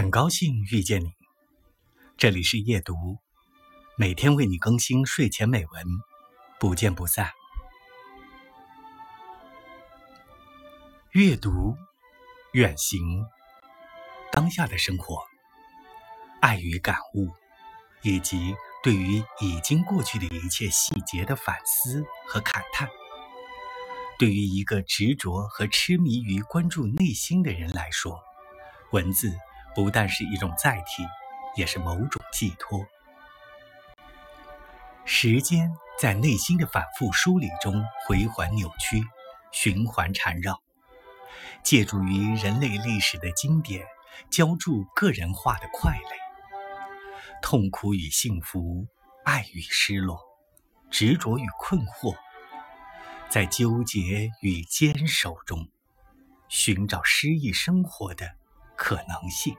很高兴遇见你，这里是夜读，每天为你更新睡前美文，不见不散。阅读，远行，当下的生活，爱与感悟，以及对于已经过去的一切细节的反思和慨叹。对于一个执着和痴迷于关注内心的人来说，文字不但是一种载体，也是某种寄托。时间在内心的反复梳理中回环扭曲，循环缠绕，借助于人类历史的经典，浇筑个人化的快乐，痛苦与幸福，爱与失落，执着与困惑。在纠结与坚守中，寻找诗意生活的可能性。